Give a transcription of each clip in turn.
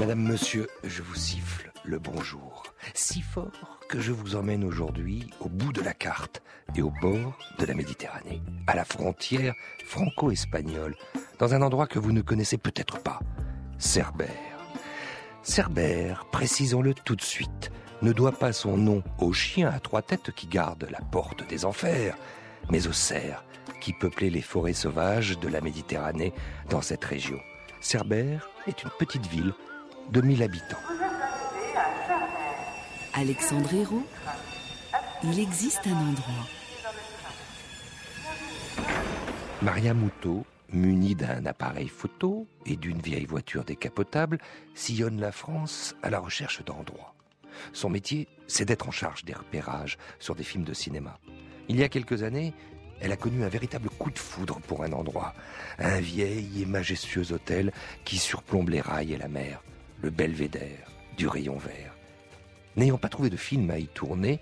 Madame, monsieur, je vous siffle le bonjour. Si fort que je vous emmène aujourd'hui au bout de la carte et au bord de la Méditerranée, à la frontière franco-espagnole, dans un endroit que vous ne connaissez peut-être pas, Cerbère. Cerbère, précisons-le tout de suite, ne doit pas son nom au chien à trois têtes qui garde la porte des enfers, mais aux cerfs qui peuplaient les forêts sauvages de la Méditerranée dans cette région. Cerbère est une petite ville de 1000 habitants. Alexandre Hérault, il existe un endroit. Maria Moutot, munie d'un appareil photo et d'une vieille voiture décapotable, sillonne la France à la recherche d'endroits. Son métier, c'est d'être en charge des repérages sur des films de cinéma. Il y a quelques années, elle a connu un véritable coup de foudre pour un endroit, un vieil et majestueux hôtel qui surplombe les rails et la mer, le belvédère du rayon vert. N'ayant pas trouvé de film à y tourner,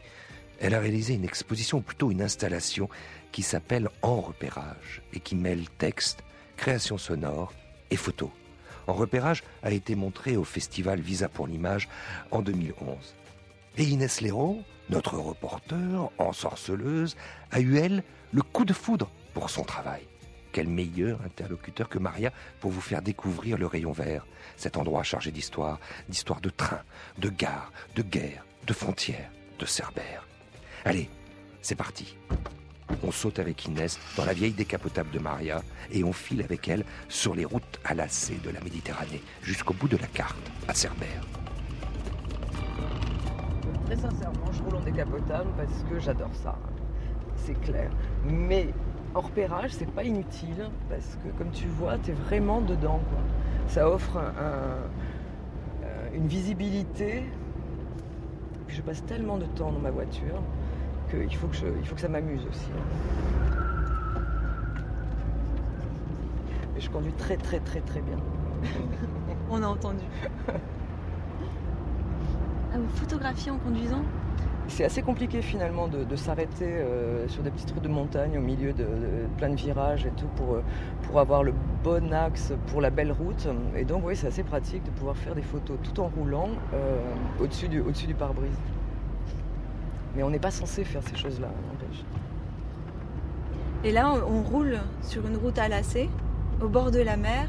elle a réalisé une exposition, ou plutôt une installation, qui s'appelle En repérage et qui mêle texte, création sonore et photos. En repérage a été montré au festival Visa pour l'image en 2011. Et Inès Léraud, notre reporter, ensorceleuse, a eu, elle, le coup de foudre pour son travail. Quel meilleur interlocuteur que Maria pour vous faire découvrir le rayon vert, cet endroit chargé d'histoire, d'histoire de train, de gare, de guerre, de frontières, de Cerbère. Allez, c'est parti. On saute avec Inès dans la vieille décapotable de Maria et on file avec elle sur les routes à lacets de la Méditerranée jusqu'au bout de la carte, à Cerbère. Très sincèrement, je roule en décapotable parce que j'adore ça. C'est clair. Mais repérage, c'est pas inutile parce que, comme tu vois, tu es vraiment dedans. Ça offre une visibilité. je passe tellement de temps dans ma voiture qu'il faut, que il faut que ça m'amuse aussi. Et je conduis très très très très bien. On a entendu. Ah, vous photographiez en conduisant? C'est assez compliqué finalement de, s'arrêter euh, sur des petites routes de montagne au milieu de, plein de virages et tout pour, euh, pour avoir le bon axe pour la belle route. Et donc oui, c'est assez pratique de pouvoir faire des photos tout en roulant euh, au-dessus du, au du pare-brise. Mais on n'est pas censé faire ces choses-là, n'empêche. Et là, on roule sur une route à lacets, au bord de la mer.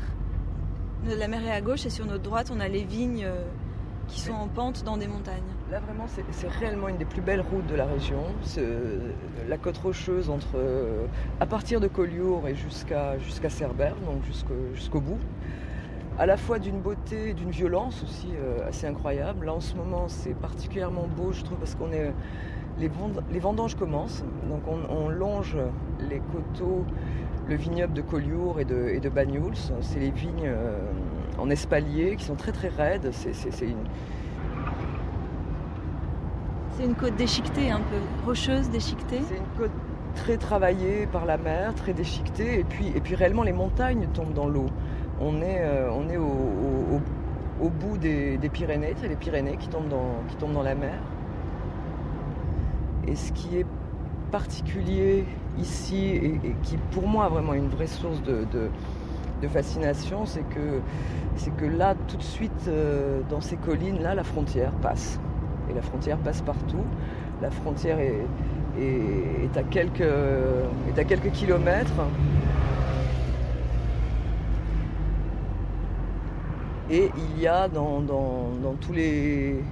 La mer est à gauche et sur notre droite, on a les vignes qui sont en pente dans des montagnes. Là, vraiment, c'est réellement une des plus belles routes de la région. La côte rocheuse entre, à partir de Collioure et jusqu'à jusqu'à Cerbère, donc jusqu'au bout. À la fois d'une beauté et d'une violence aussi euh, assez incroyable. Là, en ce moment, c'est particulièrement beau, je trouve, parce qu'on est. Les, vendanges commencent, donc on, longe les coteaux, le vignoble de Collioure et de, Banyuls. C'est les vignes euh, en espalier qui sont très très raides. C'est une c'est une côte déchiquetée, un peu rocheuse, déchiquetée. C'est une côte très travaillée par la mer, très déchiquetée, et puis, et puis réellement les montagnes tombent dans l'eau. On est, euh, au, bout des, Pyrénées, c'est les Pyrénées qui tombent, dans, la mer. Et ce qui est particulier ici, et, qui pour moi a vraiment une vraie source de, fascination, c'est que, c'est que là, tout de suite, euh, dans ces collines-là, la frontière passe. Et la frontière passe partout. La frontière est, est, à, quelques, est à quelques kilomètres. Et il y a dans, tous les,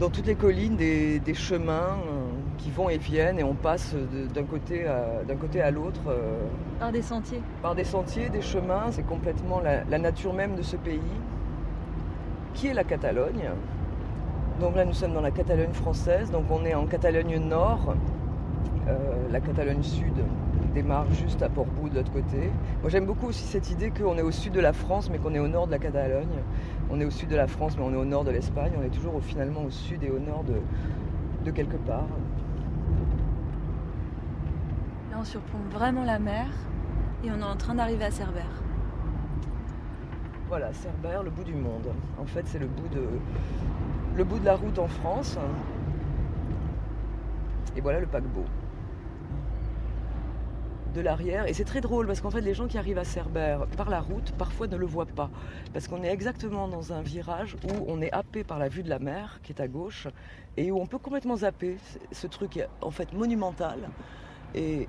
dans toutes les collines des, chemins euh, qui vont et viennent et on passe d'un côté à, l'autre. Euh, par des sentiers Par des sentiers, des chemins, c'est complètement la, la, nature même de ce pays, qui est la Catalogne. Donc là, nous sommes dans la Catalogne française, donc on est en Catalogne Nord. Euh, la Catalogne Sud démarre juste à Portbou de l'autre côté. Moi, j'aime beaucoup aussi cette idée qu'on est au sud de la France, mais qu'on est au nord de la Catalogne. On est au sud de la France, mais on est au nord de l'Espagne. On est toujours finalement au sud et au nord de, de quelque part. Là, on surplombe vraiment la mer et on est en train d'arriver à Cerbère. Voilà, Cerbère, le bout du monde. En fait, c'est le bout de, le bout de la route en France. Et voilà le paquebot. de l'arrière. Et c'est très drôle parce qu'en fait, les gens qui arrivent à Cerbère par la route, parfois ne le voient pas. Parce qu'on est exactement dans un virage où on est happé par la vue de la mer, qui est à gauche, et où on peut complètement zapper. Ce truc est en fait monumental. Et,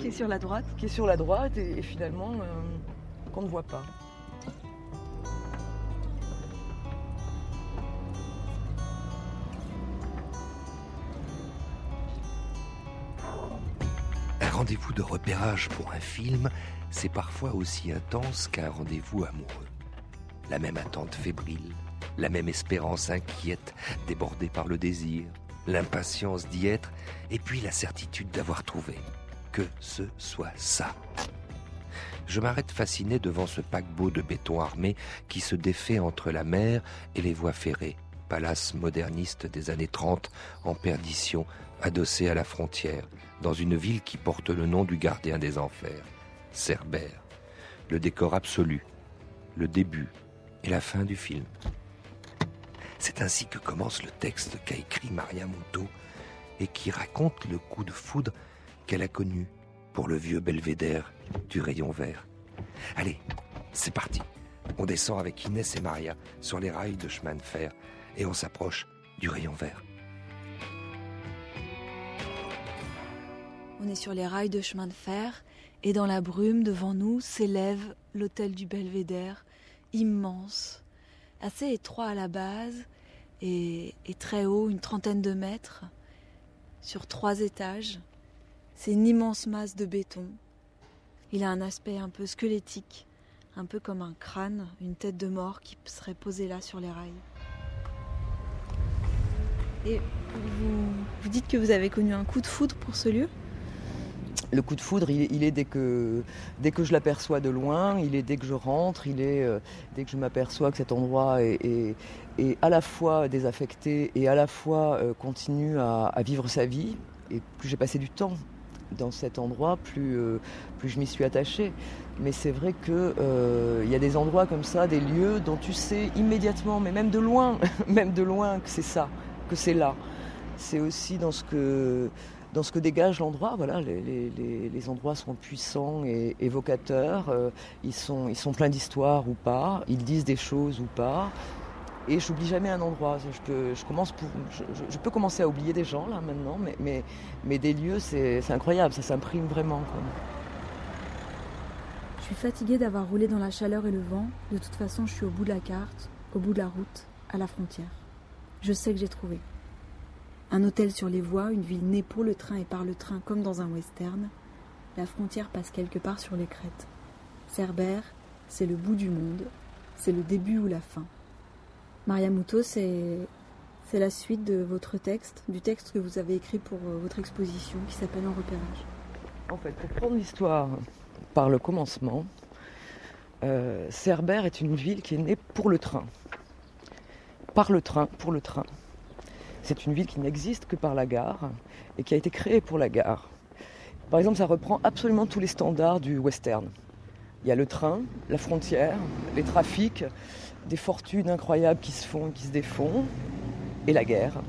Qui est sur la droite Qui est sur la droite et, finalement euh, qu'on ne voit pas. Rendez-vous de repérage pour un film, c'est parfois aussi intense qu'un rendez-vous amoureux. La même attente fébrile, la même espérance inquiète, débordée par le désir, l'impatience d'y être, et puis la certitude d'avoir trouvé que ce soit ça. Je m'arrête fasciné devant ce paquebot de béton armé qui se défait entre la mer et les voies ferrées, palace moderniste des années 30 en perdition, adossé à la frontière, dans une ville qui porte le nom du gardien des enfers, Cerbère. Le décor absolu, le début et la fin du film. C'est ainsi que commence le texte qu'a écrit Maria Muto et qui raconte le coup de foudre qu'elle a connu pour le vieux belvédère du rayon vert. Allez, c'est parti. On descend avec Inès et Maria sur les rails de chemin de fer et on s'approche du rayon vert. On est sur les rails de chemin de fer et dans la brume devant nous s'élève l'hôtel du Belvédère, immense, assez étroit à la base et, très haut, une trentaine de mètres, sur trois étages. C'est une immense masse de béton. Il a un aspect un peu squelettique, un peu comme un crâne, une tête de mort qui serait posée là sur les rails. Et vous dites que vous avez connu un coup de foudre pour ce lieu? Le coup de foudre, il, est dès que, dès que je l'aperçois de loin, il est dès que je rentre, il est euh, dès que je m'aperçois que cet endroit est, à la fois désaffecté et à la fois euh, continue à, vivre sa vie. Et plus j'ai passé du temps dans cet endroit, plus, euh, plus je m'y suis attachée. Mais c'est vrai qu'il y a des endroits comme ça, des lieux dont tu sais immédiatement, mais même de loin, même de loin, que c'est ça, c'est là. C'est aussi dans ce que dans ce que dégage l'endroit. Voilà, les, endroits sont puissants et évocateurs. Euh, ils, sont, ils sont pleins d'histoire ou pas. Ils disent des choses ou pas. Et j'oublie jamais un endroit. Je peux, je, commence je, peux commencer à oublier des gens là maintenant, mais, mais, mais des lieux, c'est incroyable. Ça s'imprime vraiment. Je suis fatiguée d'avoir roulé dans la chaleur et le vent. De toute façon, je suis au bout de la carte, au bout de la route, à la frontière. Je sais que j'ai trouvé. Un hôtel sur les voies, une ville née pour le train et par le train comme dans un western. La frontière passe quelque part sur les crêtes. Cerbère, c'est le bout du monde, c'est le début ou la fin. Maria Muto, c'est la suite de votre texte, du texte que vous avez écrit pour euh, votre exposition qui s'appelle En repérage. En fait, pour prendre l'histoire par le commencement, euh, Cerbère est une ville qui est née pour le train. Par le train, pour le train. C'est une ville qui n'existe que par la gare et qui a été créée pour la gare. Par exemple, ça reprend absolument tous les standards du western. Il y a le train, la frontière, les trafics, des fortunes incroyables qui se font et qui se défont, et la guerre.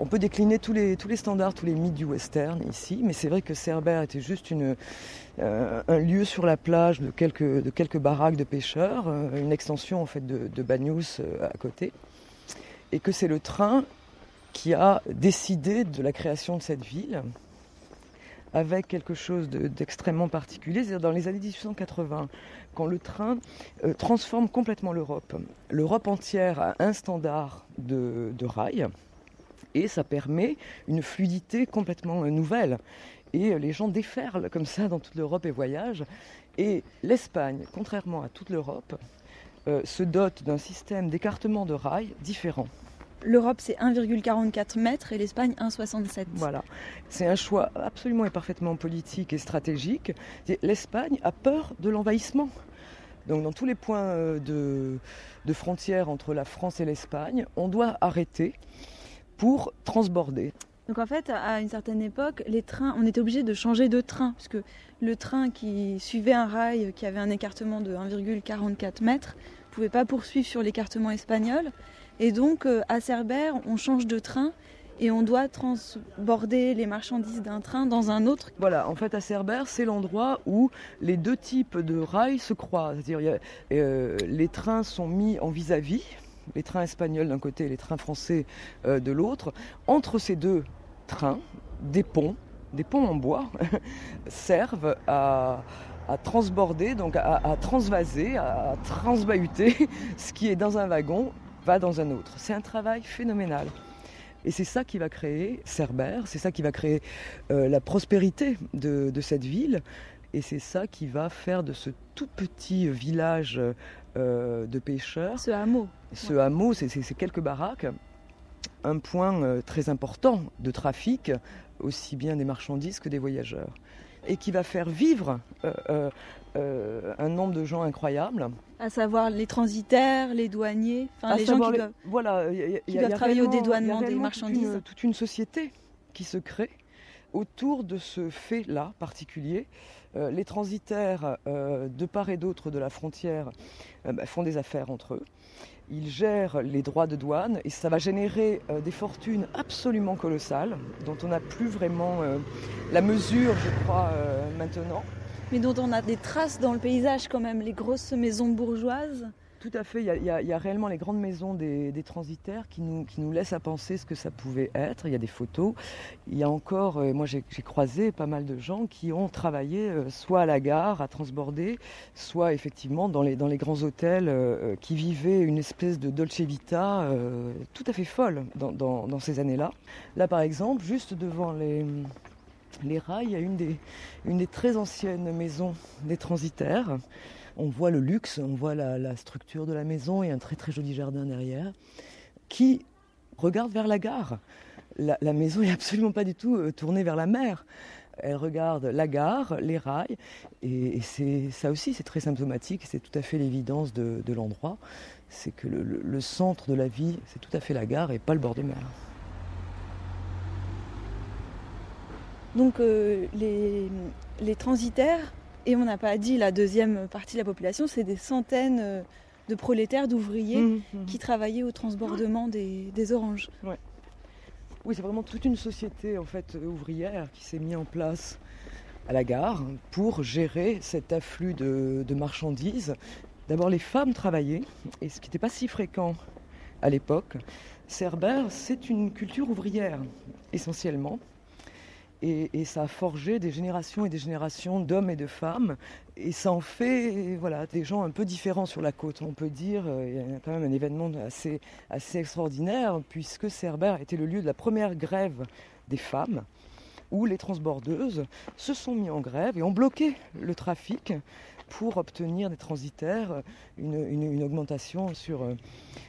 On peut décliner tous les, tous les standards, tous les mythes du western ici, mais c'est vrai que Cerbère était juste une, euh, un lieu sur la plage de quelques, de baraques de pêcheurs, euh, une extension en fait de, de euh, à côté, et que c'est le train qui a décidé de la création de cette ville avec quelque chose d'extrêmement particulier, c'est-à-dire dans les années 1880, quand le train transforme complètement l'Europe. L'Europe entière a un standard de, rail, et ça permet une fluidité complètement euh, nouvelle. Et euh, les gens déferlent comme ça dans toute l'Europe et voyagent. Et l'Espagne, contrairement à toute l'Europe, se dote d'un système d'écartement de rails différent. L'Europe, c'est 1,44 mètres et l'Espagne 1,67. Voilà. C'est un choix absolument et parfaitement politique et stratégique. L'Espagne a peur de l'envahissement. Donc, dans tous les points euh, de, de frontière entre la France et l'Espagne, on doit arrêter pour transborder. Donc en fait, à une certaine époque, les trains, on était obligé de changer de train, puisque le train qui suivait un rail qui avait un écartement de 1,44 mètres ne pouvait pas poursuivre sur l'écartement espagnol. Et donc, euh, à Cerbère, on change de train et on doit transborder les marchandises d'un train dans un autre. Voilà, en fait à Cerbère, c'est l'endroit où les deux types de rails se croisent. C'est-à-dire euh, les trains sont mis en vis-à-vis, les trains espagnols d'un côté et les trains français euh, de l'autre. Entre ces deux trains, des ponts, des ponts en bois, servent à, transborder, donc à, transvaser, à transbahuter ce qui est dans un wagon va dans un autre. C'est un travail phénoménal. Et c'est ça qui va créer Cerbère, c'est ça qui va créer euh, la prospérité de, cette ville. Et c'est ça qui va faire de ce tout petit village euh, de pêcheurs. Ce hameau. Ce hameau, c'est quelques baraques, un point euh, très important de trafic, aussi bien des marchandises que des voyageurs. Et qui va faire vivre euh, un nombre de gens incroyables. À savoir les transitaires, les douaniers, enfin les gens qui doivent, voilà, travailler au dédouanement des marchandises. Toute une, société qui se crée autour de ce fait-là particulier. Euh, les transitaires euh, de part et d'autre de la frontière bah, font des affaires entre eux. Ils gèrent les droits de douane et ça va générer des fortunes absolument colossales dont on n'a plus vraiment la mesure, je crois, maintenant mais dont on a des traces dans le paysage quand même, les grosses maisons bourgeoises. Tout à fait, il y, a, réellement les grandes maisons des, transitaires qui nous, qui nous, laissent à penser ce que ça pouvait être. Il y a des photos. Il y a encore, euh, moi j'ai croisé pas mal de gens qui ont travaillé euh, soit à la gare, à transborder, soit effectivement dans les, dans les grands hôtels euh, qui vivaient une espèce de dolce vita tout à fait folle dans, dans ces années-là. Là par exemple, juste devant les, les rails, il y a une des, une des très anciennes maisons des transitaires. On voit le luxe, on voit la, structure de la maison et un très très joli jardin derrière qui regarde vers la gare. La, maison n'est absolument pas du tout euh, tournée vers la mer. Elle regarde la gare, les rails, et, ça aussi, c'est très symptomatique, c'est tout à fait l'évidence de, l'endroit. C'est que le centre de la vie, c'est tout à fait la gare et pas le bord de mer. Donc euh, les, transitaires, et on n'a pas dit la deuxième partie de la population, c'est des centaines euh, de prolétaires, d'ouvriers mmh, mmh. qui travaillaient au transbordement des, oranges. Oui, c'est vraiment toute une société en fait ouvrière qui s'est mise en place à la gare pour gérer cet afflux de, de marchandises. D'abord, les femmes travaillaient, et ce qui n'était pas si fréquent à l'époque. Cerbère, c'est une culture ouvrière, essentiellement. Et, ça a forgé des générations et des générations d'hommes et de femmes. Et ça en fait voilà, des gens un peu différents sur la côte. On peut dire, il y a quand même un événement assez, assez extraordinaire, puisque Cerbère était le lieu de la première grève des femmes, où les transbordeuses se sont mis en grève et ont bloqué le trafic pour obtenir des transitaires une, augmentation sur euh,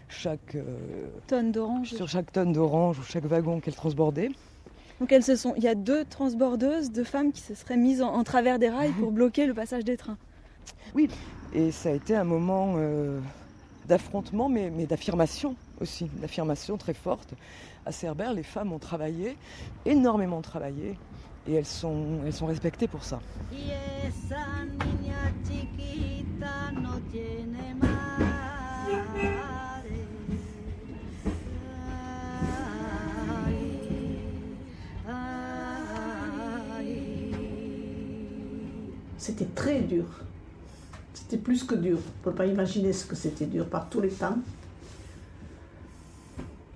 chaque euh, tonne d'orange sur chaque tonne d'orange ou chaque wagon qu'elles transbordaient. Donc elles se sont, il y a deux transbordeuses, deux femmes qui se seraient mises en, travers des rails pour bloquer le passage des trains. Oui, et ça a été un moment euh, d'affrontement, mais, d'affirmation aussi, d'affirmation très forte. À Cerbère, les femmes ont travaillé, énormément travaillé, et elles sont, elles sont respectées pour ça. C'était très dur. C'était plus que dur. On ne peut pas imaginer ce que c'était dur par tous les temps.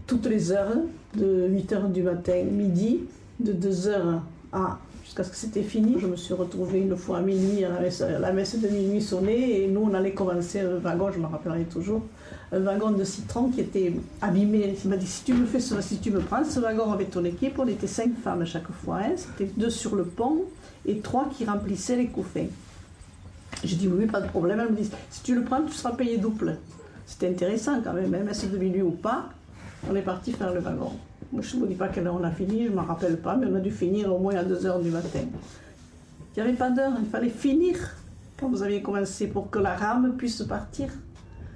Toutes les heures, de 8h du matin, midi, de 2h à jusqu'à ce que c'était fini. Je me suis retrouvée une fois à minuit, à la messe, de minuit sonnait, et nous on allait commencer un wagon, je me rappellerai toujours, un wagon de citron qui était abîmé. Il m'a dit si tu me fais si tu me prends ce wagon avec ton équipe, on était cinq femmes à chaque fois. Hein. C'était deux sur le pont et trois qui remplissaient les coffins. J'ai dit oui, pas de problème. Elle me dit si tu le prends, tu seras payé double. C'était intéressant quand même, même si de ou pas, on est parti faire le wagon. Je ne vous dis pas quelle heure on a fini, je ne me rappelle pas, mais on a dû finir au moins à 2 heures du matin. Il n'y avait pas d'heure, il fallait finir quand vous aviez commencé pour que la rame puisse partir.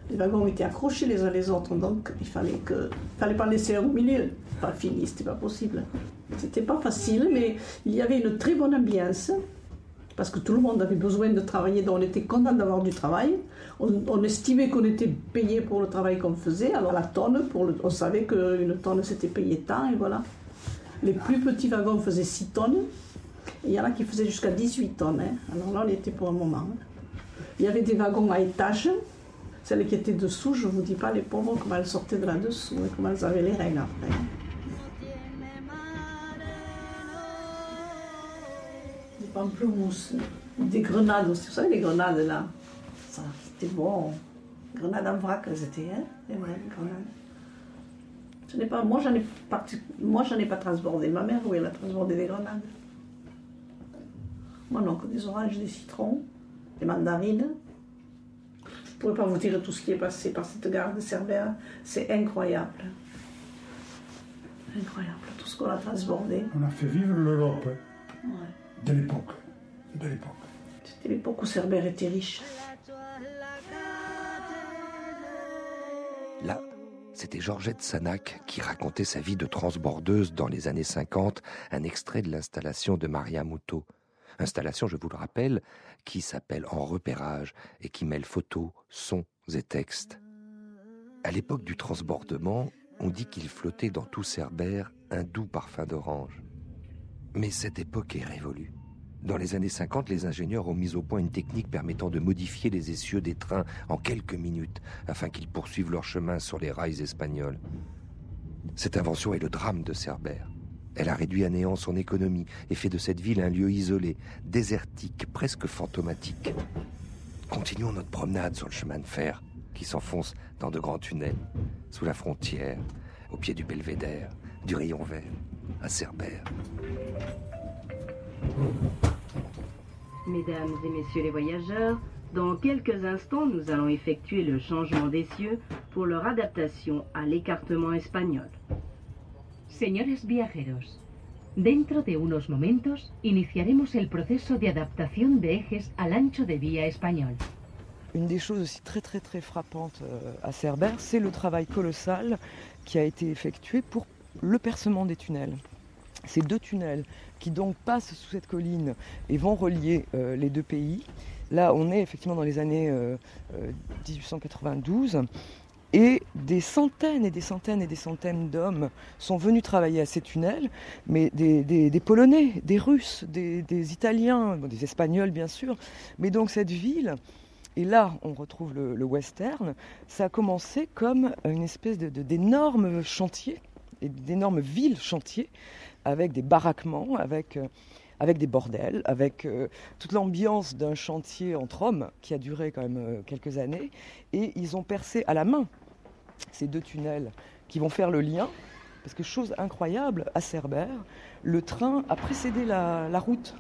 Les wagons étaient accrochés les uns les autres, donc il fallait que, fallait pas laisser un au milieu. Pas fini, c'était pas possible. C'était pas facile, mais il y avait une très bonne ambiance parce que tout le monde avait besoin de travailler, donc on était content d'avoir du travail. On, estimait qu'on était payé pour le travail qu'on faisait, alors la tonne, on savait qu'une tonne c'était payé tant, et voilà. Les plus petits wagons faisaient 6 tonnes. il y en a qui faisaient jusqu'à 18 tonnes. Hein. Alors là, on était pour un moment. Il y avait des wagons à étages. Celles qui étaient dessous, je ne vous dis pas, les pauvres, comment elles sortaient de là-dessous et comment elles avaient les règles après. Pamplemousses, des grenades aussi. Vous savez, les grenades là, ça, c'était bon. Grenades en vrac, elles étaient, hein, les vraies grenades. Je pas, moi, j'en ai, moi, j'en ai pas transbordé. Ma mère, oui, elle a transbordé des grenades. Moi, non, que des oranges, des citrons, des mandarines. Je ne pourrais pas vous dire tout ce qui est passé par cette gare de Cerbère. C'est incroyable. Incroyable, tout ce qu'on a transbordé. On a fait vivre l'Europe hein, de l'époque. De l'époque. C'était l'époque où Cerbère était riche. Là, c'était Georgette Sanac qui racontait sa vie de transbordeuse dans les années 50, un extrait de l'installation de Maria Moutot. Installation, je vous le rappelle, qui s'appelle En repérage et qui mêle photos, sons et textes. À l'époque du transbordement, on dit qu'il flottait dans tout Cerbère un doux parfum d'orange. Mais cette époque est révolue. Dans les années 50, les ingénieurs ont mis au point une technique permettant de modifier les essieux des trains en quelques minutes afin qu'ils poursuivent leur chemin sur les rails espagnols. Cette invention est le drame de Cerbère. Elle a réduit à néant son économie et fait de cette ville un lieu isolé, désertique, presque fantomatique. Continuons notre promenade sur le chemin de fer qui s'enfonce dans de grands tunnels, sous la frontière, au pied du belvédère, du rayon vert, à Cerbère. Mesdames et messieurs les voyageurs, dans quelques instants, nous allons effectuer le changement d'essieu pour leur adaptation à l'écartement espagnol. Señores viajeros, dentro de unos momentos iniciaremos el proceso de adaptación de ejes al ancho de vía espagnol. Une des choses aussi très très très frappantes euh, à Cerbère, c'est le travail colossal qui a été effectué pour le percement des tunnels. Ces deux tunnels qui donc passent sous cette colline et vont relier euh, les deux pays. Là, on est effectivement dans les années 1892 euh, euh, et des centaines et des centaines et des centaines d'hommes sont venus travailler à ces tunnels, mais des, Polonais, des Russes, des, Italiens, des Espagnols bien sûr. Mais donc cette ville, et là on retrouve le, western, ça a commencé comme une espèce d'énormes d'énormes villes chantiers, avec des baraquements, avec, euh, avec des bordels, avec euh, toute l'ambiance d'un chantier entre hommes qui a duré quand même euh, quelques années. Et ils ont percé à la main ces deux tunnels qui vont faire le lien. Parce que chose incroyable, à Cerbère, le train a précédé la, la route.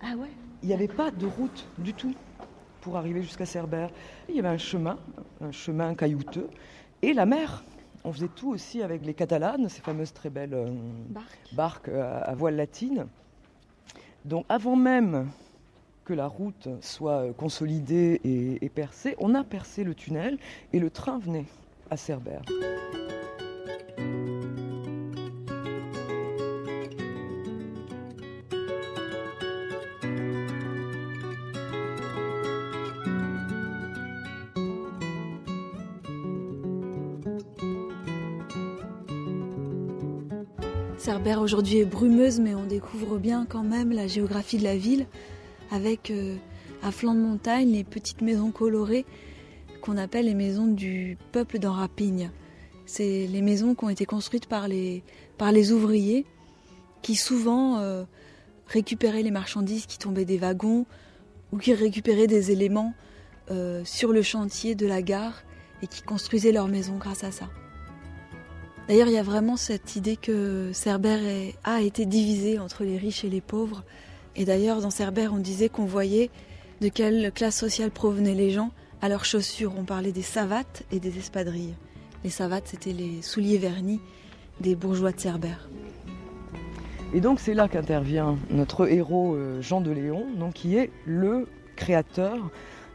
Ah ouais Il n'y avait pas de route du tout pour arriver jusqu'à Cerbère. Il y avait un chemin, un chemin caillouteux, et la mer on faisait tout aussi avec les catalanes, ces fameuses très belles euh, barques euh, à, voile latine. Donc avant même que la route soit consolidée et percée, on a percé le tunnel et le train venait à Cerbère. Aujourd'hui est brumeuse, mais on découvre bien quand même la géographie de la ville, avec euh, à flanc de montagne les petites maisons colorées qu'on appelle les maisons du peuple d'en Rapigne. C'est les maisons qui ont été construites par les, par les ouvriers qui souvent euh, récupéraient les marchandises qui tombaient des wagons ou qui récupéraient des éléments euh, sur le chantier de la gare et qui construisaient leurs maisons grâce à ça. D'ailleurs, il y a vraiment cette idée que Cerbère a été divisé entre les riches et les pauvres. Et d'ailleurs, dans Cerbère, on disait qu'on voyait de quelle classe sociale provenaient les gens à leurs chaussures. On parlait des savates et des espadrilles. Les savates, c'était les souliers vernis des bourgeois de Cerbère. Et donc c'est là qu'intervient notre héros euh, Jean de Léon, donc, qui est le créateur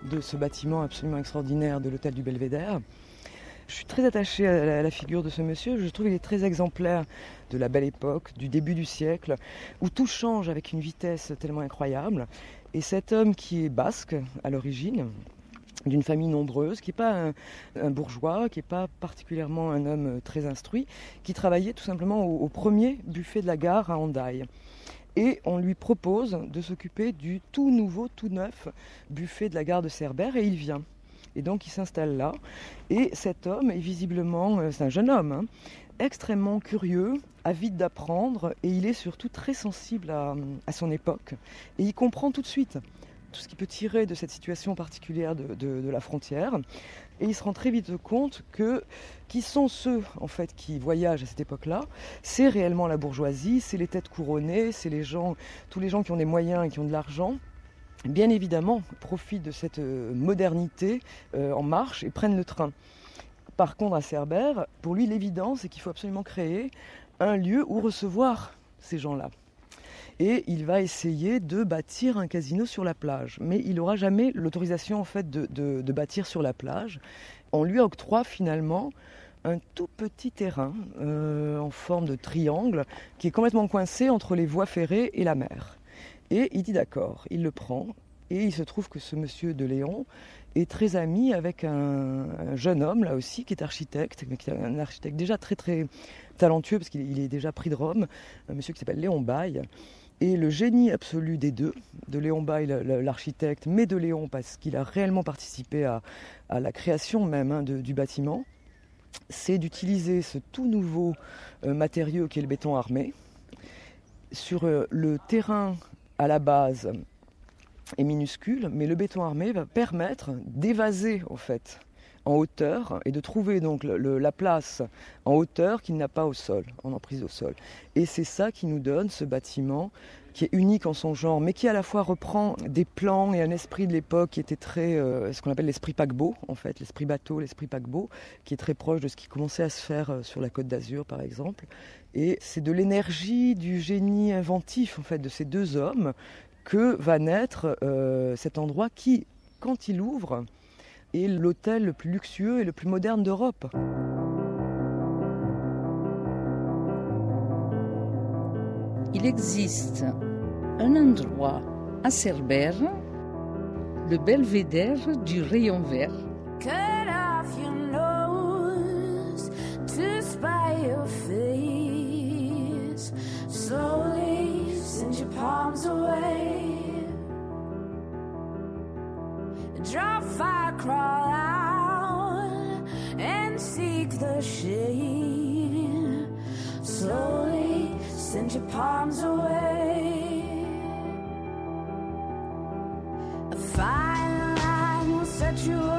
de ce bâtiment absolument extraordinaire de l'hôtel du Belvédère. Je suis très attachée à la figure de ce monsieur. Je trouve qu'il est très exemplaire de la belle époque, du début du siècle, où tout change avec une vitesse tellement incroyable. Et cet homme qui est basque à l'origine, d'une famille nombreuse, qui n'est pas un, bourgeois, qui n'est pas particulièrement un homme très instruit, qui travaillait tout simplement au, premier buffet de la gare à Hendaye. Et on lui propose de s'occuper du tout nouveau, tout neuf buffet de la gare de Cerbère, et il vient. Et donc il s'installe là. Et cet homme est visiblement, euh, c'est un jeune homme, hein, extrêmement curieux, avide d'apprendre, et il est surtout très sensible à, son époque. Et il comprend tout de suite tout ce qu'il peut tirer de cette situation particulière de, la frontière. Et il se rend très vite compte que qui sont ceux en fait qui voyagent à cette époque-là, c'est réellement la bourgeoisie, c'est les têtes couronnées, c'est les gens, tous les gens qui ont des moyens et qui ont de l'argent. Bien évidemment, profitent de cette euh, modernité euh, en marche et prennent le train. Par contre, à Cerbère, pour lui, l'évidence, c'est qu'il faut absolument créer un lieu où recevoir ces gens-là et il va essayer de bâtir un casino sur la plage. Mais il n'aura jamais l'autorisation en fait de, bâtir sur la plage. On lui octroie finalement un tout petit terrain euh, en forme de triangle qui est complètement coincé entre les voies ferrées et la mer. Et il dit d'accord, il le prend. Et il se trouve que ce monsieur de Léon est très ami avec un, jeune homme, là aussi, qui est architecte, mais qui est un architecte déjà très très talentueux, parce qu'il est déjà pris de Rome, un monsieur qui s'appelle Léon Baille, et le génie absolu des deux, de Léon Bail, l'architecte, mais de Léon parce qu'il a réellement participé à, la création même hein, du bâtiment, c'est d'utiliser ce tout nouveau euh, matériau qui est le béton armé. Sur euh, le terrain à la base est minuscule, mais le béton armé va permettre d'évaser en fait en hauteur et de trouver donc la place en hauteur qu'il n'a pas au sol, en emprise au sol. Et c'est ça qui nous donne ce bâtiment qui est unique en son genre, mais qui à la fois reprend des plans et un esprit de l'époque qui était très, euh, ce qu'on appelle l'esprit paquebot, en fait, l'esprit bateau, l'esprit paquebot, qui est très proche de ce qui commençait à se faire euh, sur la côte d'Azur, par exemple. Et c'est de l'énergie, du génie inventif, en fait, de ces deux hommes que va naître euh, cet endroit qui, quand il ouvre, est l'hôtel le plus luxueux et le plus moderne d'Europe. Il existe un endroit à Cerbère, le belvédère du rayon vert. Cut off your nose to spy your face. Slowly send your palms away. Draw fire, crawl out and seek the shade. Slowly send your palms away. A fine line will set you apart.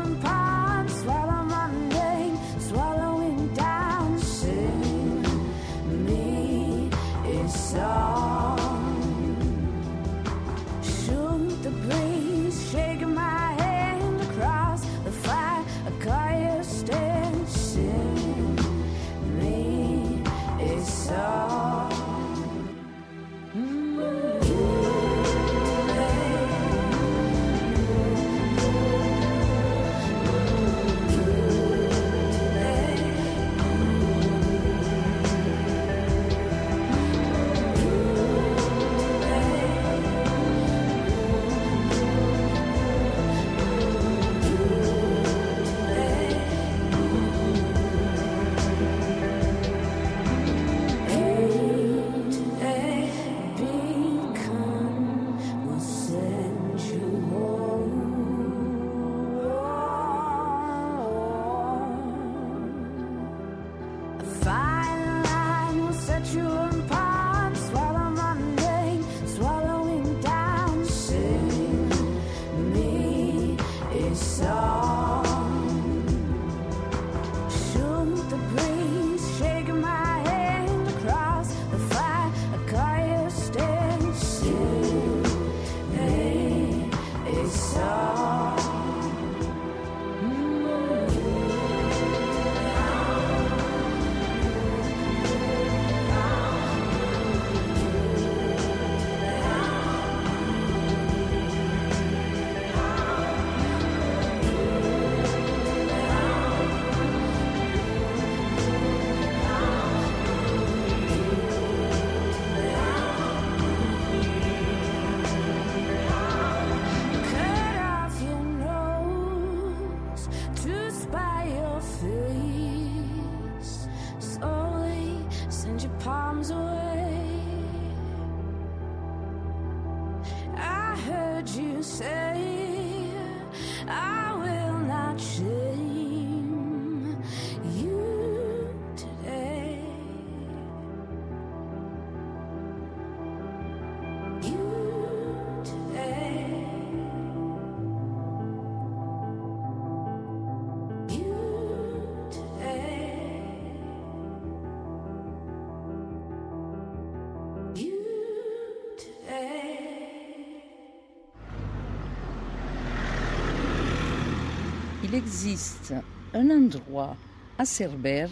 Il existe un endroit à Cerbère,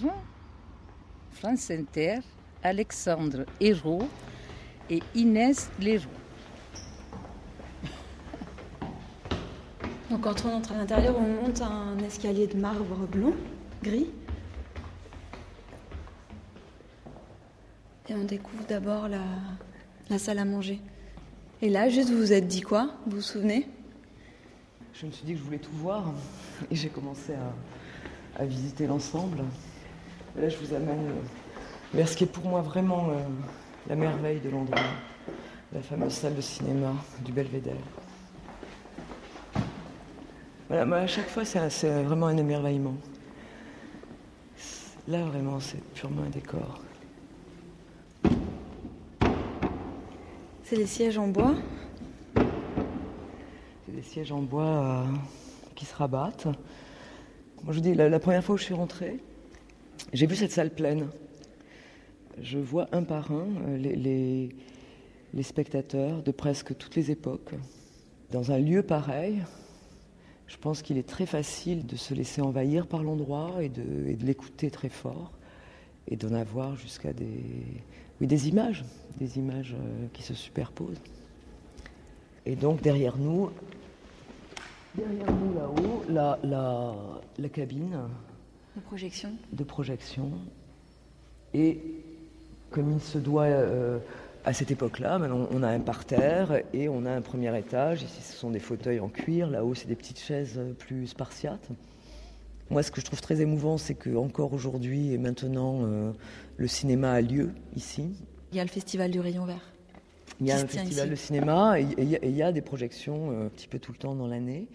France Inter, Alexandre Hérault et Inès Leroux. Donc quand on entre à l'intérieur, on monte un escalier de marbre blanc, gris. Et on découvre d'abord la, la salle à manger. Et là, juste, vous vous êtes dit quoi? Vous vous souvenez? Je me suis dit que je voulais tout voir et j'ai commencé à, visiter l'ensemble. Là, je vous amène euh, vers ce qui est pour moi vraiment euh, la merveille de l'endroit, la fameuse salle de cinéma du Belvédère. Voilà, moi, à chaque fois, c'est vraiment un émerveillement. Là, vraiment, c'est purement un décor. C'est les sièges en bois. Des sièges en bois euh, qui se rabattent. Moi, je vous dis, la, première fois où je suis rentrée, j'ai vu cette salle pleine. Je vois un par un euh, les, spectateurs de presque toutes les époques. Dans un lieu pareil, je pense qu'il est très facile de se laisser envahir par l'endroit et de, de l'écouter très fort et d'en avoir jusqu'à des, oui, des images, des images euh, qui se superposent. Et donc derrière nous, derrière nous là-haut, la, la, la cabine De projection. de projection. Et comme il se doit euh, à cette époque-là, maintenant, on a un parterre et on a un premier étage. Ici, ce sont des fauteuils en cuir. Là-haut, c'est des petites chaises plus spartiates. Moi, ce que je trouve très émouvant, c'est que encore aujourd'hui et maintenant, euh, le cinéma a lieu ici. Il y a le festival du rayon vert. Il y a un festival ici. de cinéma et il y, a- des projections euh, un petit peu tout le temps dans l'année.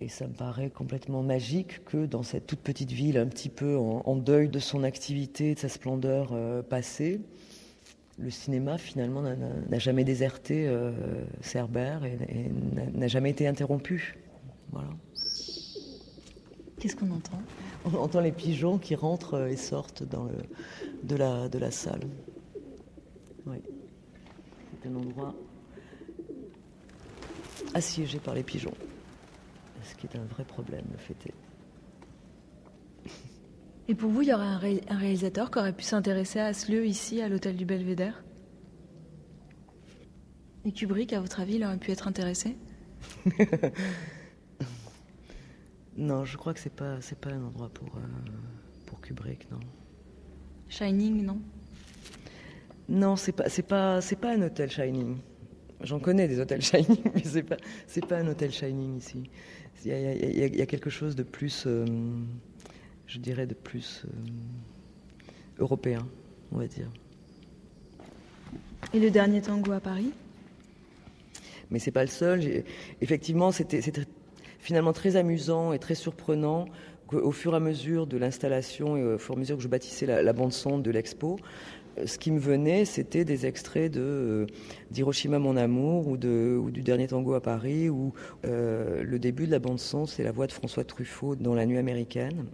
Et ça me paraît complètement magique que dans cette toute petite ville, un petit peu en, en deuil de son activité, de sa splendeur euh, passée, le cinéma finalement n'a- jamais déserté euh, Cerbère et, et n'a- jamais été interrompu. Voilà. Qu'est-ce qu'on entend? On entend les pigeons qui rentrent euh, et sortent dans le, de, la, de la salle. Oui. C'est un endroit assiégé par les pigeons. Ce qui est un vrai problème, le fait est. Et pour vous, il y aurait un, ré- un réalisateur qui aurait pu s'intéresser à ce lieu ici, à l'hôtel du Belvédère? Et Kubrick, à votre avis, il aurait pu être intéressé? Non, je crois que c'est pas c'est pas un endroit pour euh, pour Kubrick, non. Shining, non? Non, c'est pas c'est pas c'est pas un hôtel Shining. J'en connais des hôtels Shining, mais c'est pas c'est pas un hôtel Shining ici. Il y a, il y a- il y a- il y a quelque chose de plus, euh, je dirais, de plus euh, européen, on va dire. Et le dernier tango à Paris? Mais c'est pas le seul. J'ai- Effectivement, c'était c'était finalement très amusant et très surprenant qu'au fur et à mesure de l'installation et au fur et à mesure que je bâtissais la, la bande son de l'expo, ce qui me venait, c'était des extraits de euh, d'Hiroshima mon amour ou du dernier tango à Paris ou euh, le début de la bande son, c'est la voix de François Truffaut dans La nuit américaine.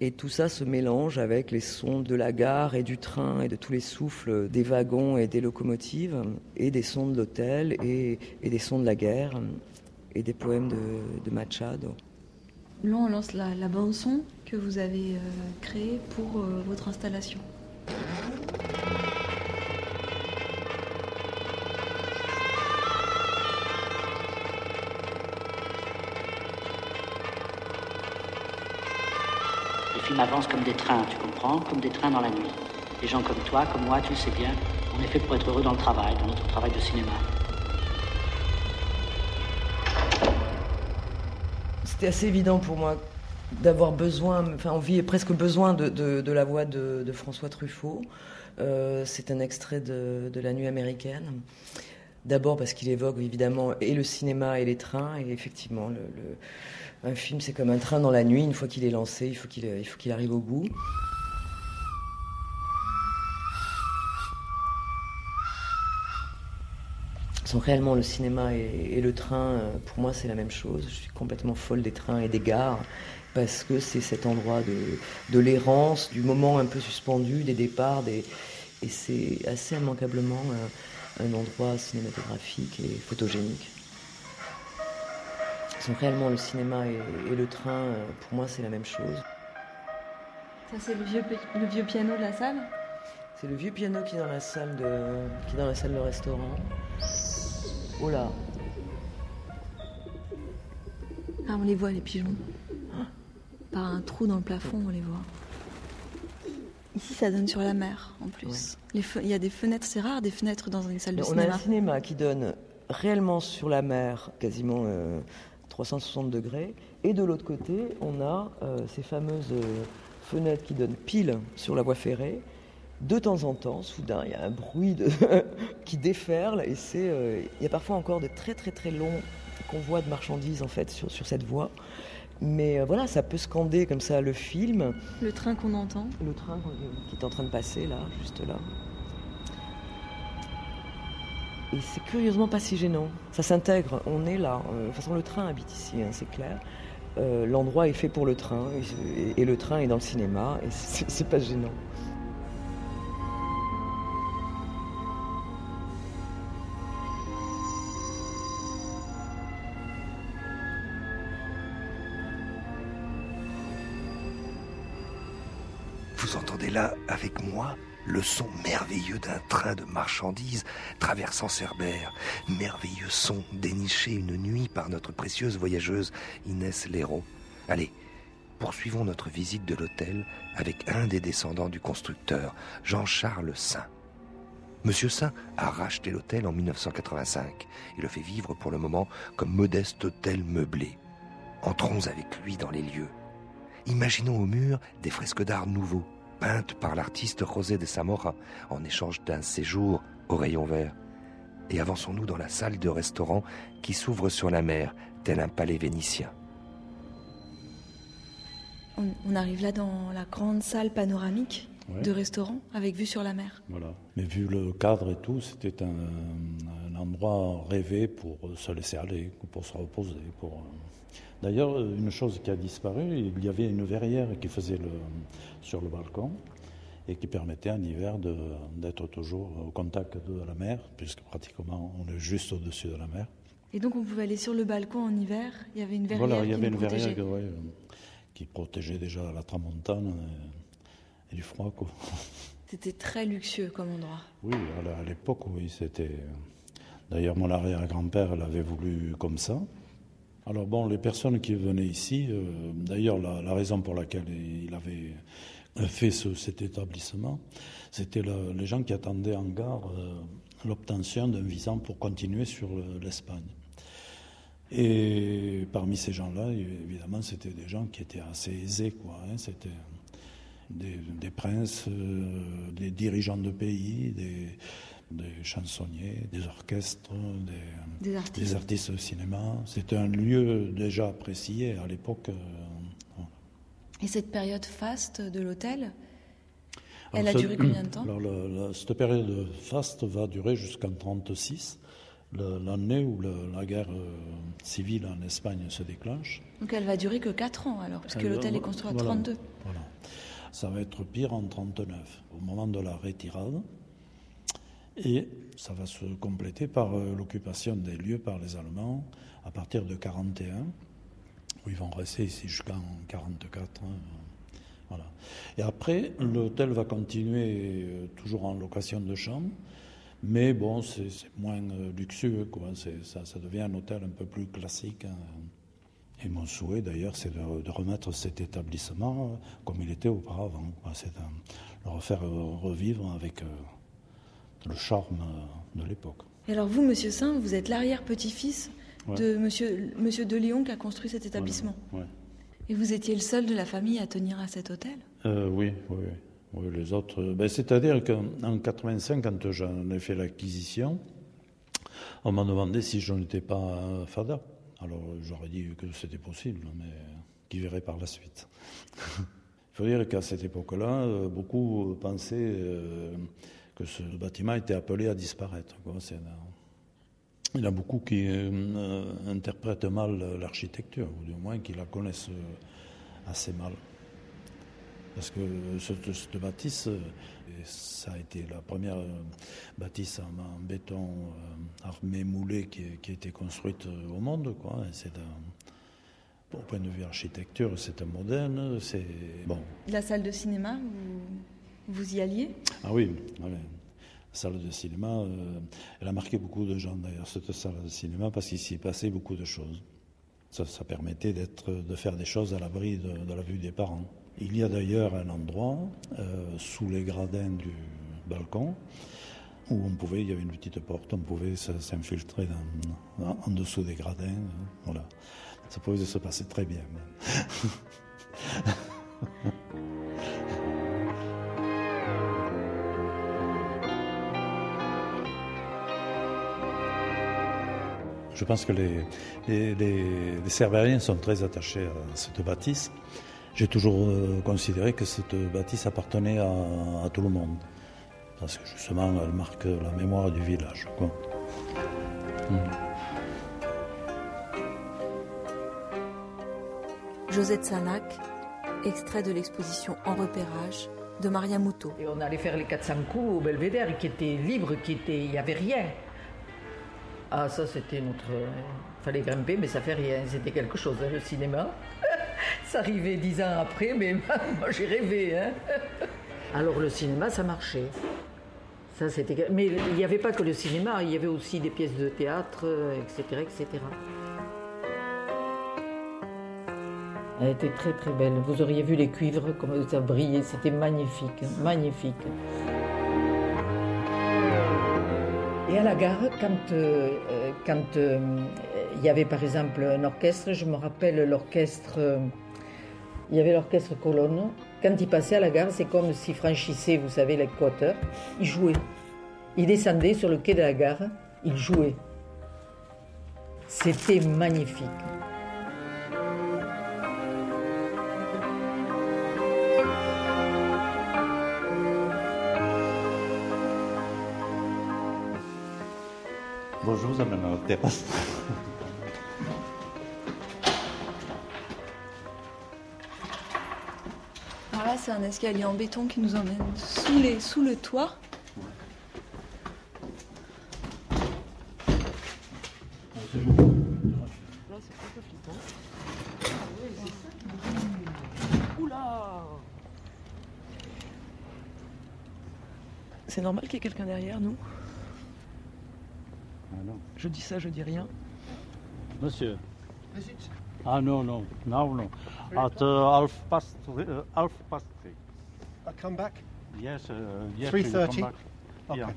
Et tout ça se mélange avec les sons de la gare et du train et de tous les souffles des wagons et des locomotives et des sons de l'hôtel et, des sons de la guerre et des poèmes de, Machado. Là, on lance la, la bande-son que vous avez euh, créée pour euh, votre installation. Les films avancent comme des trains, tu comprends Comme des trains dans la nuit. Les gens comme toi, comme moi, tu le sais bien, on est fait pour être heureux dans le travail, dans notre travail de cinéma. C'était assez évident pour moi d'avoir besoin, enfin on vit presque besoin de, la voix de, François Truffaut. Euh, c'est un extrait de, La Nuit américaine. D'abord parce qu'il évoque évidemment et le cinéma et les trains, et effectivement, un film c'est comme un train dans la nuit, une fois qu'il est lancé, il faut qu'il arrive au bout. sont réellement le cinéma et, et le train, euh, pour moi, c'est la même chose. Je suis complètement folle des trains et des gares parce que c'est cet endroit de, de l'errance, du moment un peu suspendu, des départs, des... et c'est assez immanquablement un endroit cinématographique et photogénique. Sont réellement le cinéma et, et le train, euh, pour moi, c'est la même chose. Ça, c'est le vieux, le vieux piano de la salle? C'est le vieux piano qui est dans la salle de, qui est dans la salle de restaurant. Oh là, Ah, on les voit, les pigeons. Par un trou dans le plafond, on les voit. Ici, ça donne sur la mer, en plus. Les Il y a des fenêtres, c'est rare, des fenêtres dans une salle de on a cinéma. un cinéma qui donne réellement sur la mer, quasiment euh, 360 degrés, et de l'autre côté, on a euh, ces fameuses euh, fenêtres qui donnent pile sur la voie ferrée. De temps en temps, soudain, il y a un bruit de qui déferle, et c'est, euh, il y a parfois encore de très très très longs convois de marchandises en fait sur, sur cette voie. Mais euh, voilà, ça peut scander comme ça le film. Le train qu'on entend. Le train qu'on- qui est en train de passer là, juste là. Et c'est curieusement pas si gênant. Ça s'intègre, on est là. Euh, De toute façon, le train habite ici, hein, c'est clair. Euh, L'endroit est fait pour le train, et, et le train est dans le cinéma, et c'est pas gênant. Entendez là, avec moi, le son merveilleux d'un train de marchandises traversant Cerbère. Merveilleux son déniché une nuit par notre précieuse voyageuse Inès Léraud. Allez, poursuivons notre visite de l'hôtel avec un des descendants du constructeur, Jean-Charles Saint. Monsieur Saint a racheté l'hôtel en 1985 et le fait vivre pour le moment comme modeste hôtel meublé. Entrons avec lui dans les lieux. Imaginons au mur des fresques d'art nouveaux, peintes par l'artiste José de Zamora en échange d'un séjour au rayon vert. Et avançons-nous dans la salle de restaurant qui s'ouvre sur la mer, tel un palais vénitien. On, on arrive là dans la grande salle panoramique Ouais. de restaurant avec vue sur la mer. Voilà. Mais vu le cadre et tout, c'était un, un endroit rêvé pour se laisser aller, pour se reposer. Pour... euh. D'ailleurs, une chose qui a disparu, il y avait une verrière qui faisait le, sur le balcon et qui permettait en hiver d'être toujours au contact de la mer, puisque pratiquement on est juste au-dessus de la mer. Et donc on pouvait aller sur le balcon en hiver. Il y avait une verrière voilà, il y qui avait verrière protégeait. ouais, euh, qui protégeait déjà la tramontane et, et du froid. C'était très luxueux comme endroit. Oui, à l'époque, oui, c'était. D'ailleurs, mon arrière-grand-père l'avait voulu comme ça. Alors bon, les personnes qui venaient ici, euh, d'ailleurs, la, raison pour laquelle il avait fait ce- cet établissement, c'était les gens qui attendaient en gare euh, l'obtention d'un visa pour continuer sur le- l'Espagne. Et parmi ces gens-là, évidemment, c'était des gens qui étaient assez aisés, quoi. hein. C'était des, princes, euh, des dirigeants de pays, des, des chansonniers, des orchestres, des, Des artistes. artistes de cinéma. C'était un lieu déjà apprécié à l'époque. euh, Et cette période faste de l'hôtel, elle a duré combien de temps alors, la- la- Cette période faste va durer jusqu'en 1936, l'année où la, la guerre euh, civile en Espagne se déclenche. Donc elle va durer que 4 ans alors, parce que Euh, l'hôtel est construit à voilà, 32. Voilà. Ça va être pire en 39, au moment de la retirade. Et ça va se compléter par euh, l'occupation des lieux par les Allemands à partir de 41, où ils vont rester ici jusqu'en 44. hein, voilà. Et après, l'hôtel va continuer euh, toujours en location de chambres, mais bon, c'est moins euh, luxueux, quoi. Ça, devient un hôtel un peu plus classique. hein. Et mon souhait, d'ailleurs, c'est de, de remettre cet établissement comme il était auparavant. C'est de le refaire revivre avec le charme euh, de l'époque. Et alors vous, Monsieur Saint, vous êtes l'arrière-petit-fils Ouais. de Monsieur, Monsieur de Lyon qui a construit cet établissement. Ouais. Et vous étiez le seul de la famille à tenir à cet hôtel? Euh, oui, oui, oui. Les autres. euh, ben, C'est-à-dire qu'en 85, quand j'en ai fait l'acquisition, on m'a demandé si je n'étais pas fada. Alors j'aurais dit que c'était possible, mais qui verrait par la suite. Il faut dire qu'à cette époque-là, beaucoup pensaient euh, que ce bâtiment était appelé à disparaître. Il y en a beaucoup qui euh, euh, interprètent mal l'architecture, ou du moins qui la connaissent euh, assez mal. Parce que cette, bâtisse, ça a été la première bâtisse en, béton armé moulé qui, a été construite au monde. Quoi. C'est au point de vue architecture, c'est un. C'est bon. La salle de cinéma, vous y alliez? Ah oui, oui. La salle de cinéma, euh, elle a marqué beaucoup de gens d'ailleurs, cette salle de cinéma, parce qu'il s'y passait beaucoup de choses. Ça, permettait de faire des choses à l'abri de, la vue des parents. Il y a d'ailleurs un endroit, euh, sous les gradins du balcon, où on pouvait, il y avait une petite porte, on pouvait s'infiltrer en, dessous des gradins. hein, voilà. Ça pouvait se passer très bien. Je pense que les, les, les- les Cerbériens sont très attachés à cette bâtisse. J'ai toujours euh, considéré que cette bâtisse appartenait à, à tout le monde. Parce que justement, elle marque la mémoire du village. quoi. Mm. Josette Sanac, extrait de l'exposition En repérage de Maria Moutot. Et on allait faire les 400 coups au belvédère qui était libre, qui était, il n'y avait rien. Ah ça c'était notre, fallait grimper mais ça fait rien, c'était quelque chose hein, le cinéma. ça arrivait dix ans après mais moi j'ai rêvé. Hein. Alors le cinéma ça marchait. Ça c'était, mais il n'y avait pas que le cinéma, il y avait aussi des pièces de théâtre, euh, etc., etc. Elle était très très belle. Vous auriez vu les cuivres, comme ça brillait. C'était magnifique, magnifique. Et à la gare, quand euh, euh, quand il y avait par exemple un orchestre, je me rappelle l'orchestre, euh, il y avait l'orchestre Colonne. Quand il passait à la gare, c'est comme s'il franchissait, vous savez, l'équateur. Il jouait. Il descendait sur le quai de la gare, il jouait. C'était magnifique. Bon, je vous amène à la terrasse. Alors là, c'est un escalier en béton qui nous emmène sous, les, sous le toit. Oula C'est normal qu'il y ait quelqu'un derrière nous? Je dis ça, je dis rien. Monsieur. Ah no no now no. At uh, half past three, uh, half past three. I come back. Yes, uh, yes. 3:30? you come back. Okay. Yeah.